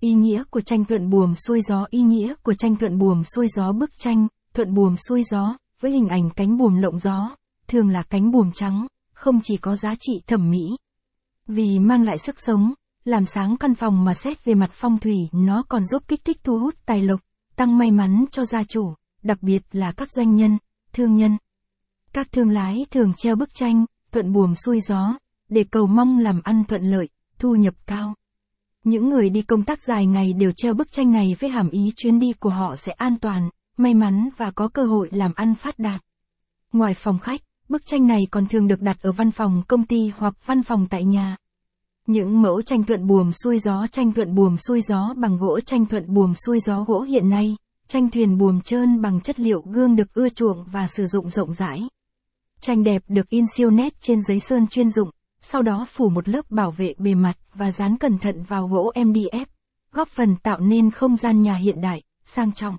Ý nghĩa của tranh thuận buồm xuôi gió Ý nghĩa của tranh thuận buồm xuôi gió bức tranh, thuận buồm xuôi gió, với hình ảnh cánh buồm lộng gió, thường là cánh buồm trắng, không chỉ có giá trị thẩm mỹ. Vì mang lại sức sống, làm sáng căn phòng mà xét về mặt phong thủy nó còn giúp kích thích thu hút tài lộc, tăng may mắn cho gia chủ, đặc biệt là các doanh nhân, thương nhân. Các thương lái thường treo bức tranh, thuận buồm xuôi gió, để cầu mong làm ăn thuận lợi, thu nhập cao. Những người đi công tác dài ngày đều treo bức tranh này với hàm ý chuyến đi của họ sẽ an toàn, may mắn và có cơ hội làm ăn phát đạt. Ngoài phòng khách, bức tranh này còn thường được đặt ở văn phòng công ty hoặc văn phòng tại nhà. Những mẫu tranh thuận buồm xuôi gió tranh thuận buồm xuôi gió bằng gỗ tranh thuận buồm xuôi gió gỗ hiện nay, tranh thuyền buồm trơn bằng chất liệu gương được ưa chuộng và sử dụng rộng rãi. Tranh đẹp được in siêu nét trên giấy sơn chuyên dụng, sau đó phủ một lớp bảo vệ bề mặt và dán cẩn thận vào gỗ MDF, góp phần tạo nên không gian nhà hiện đại, sang trọng.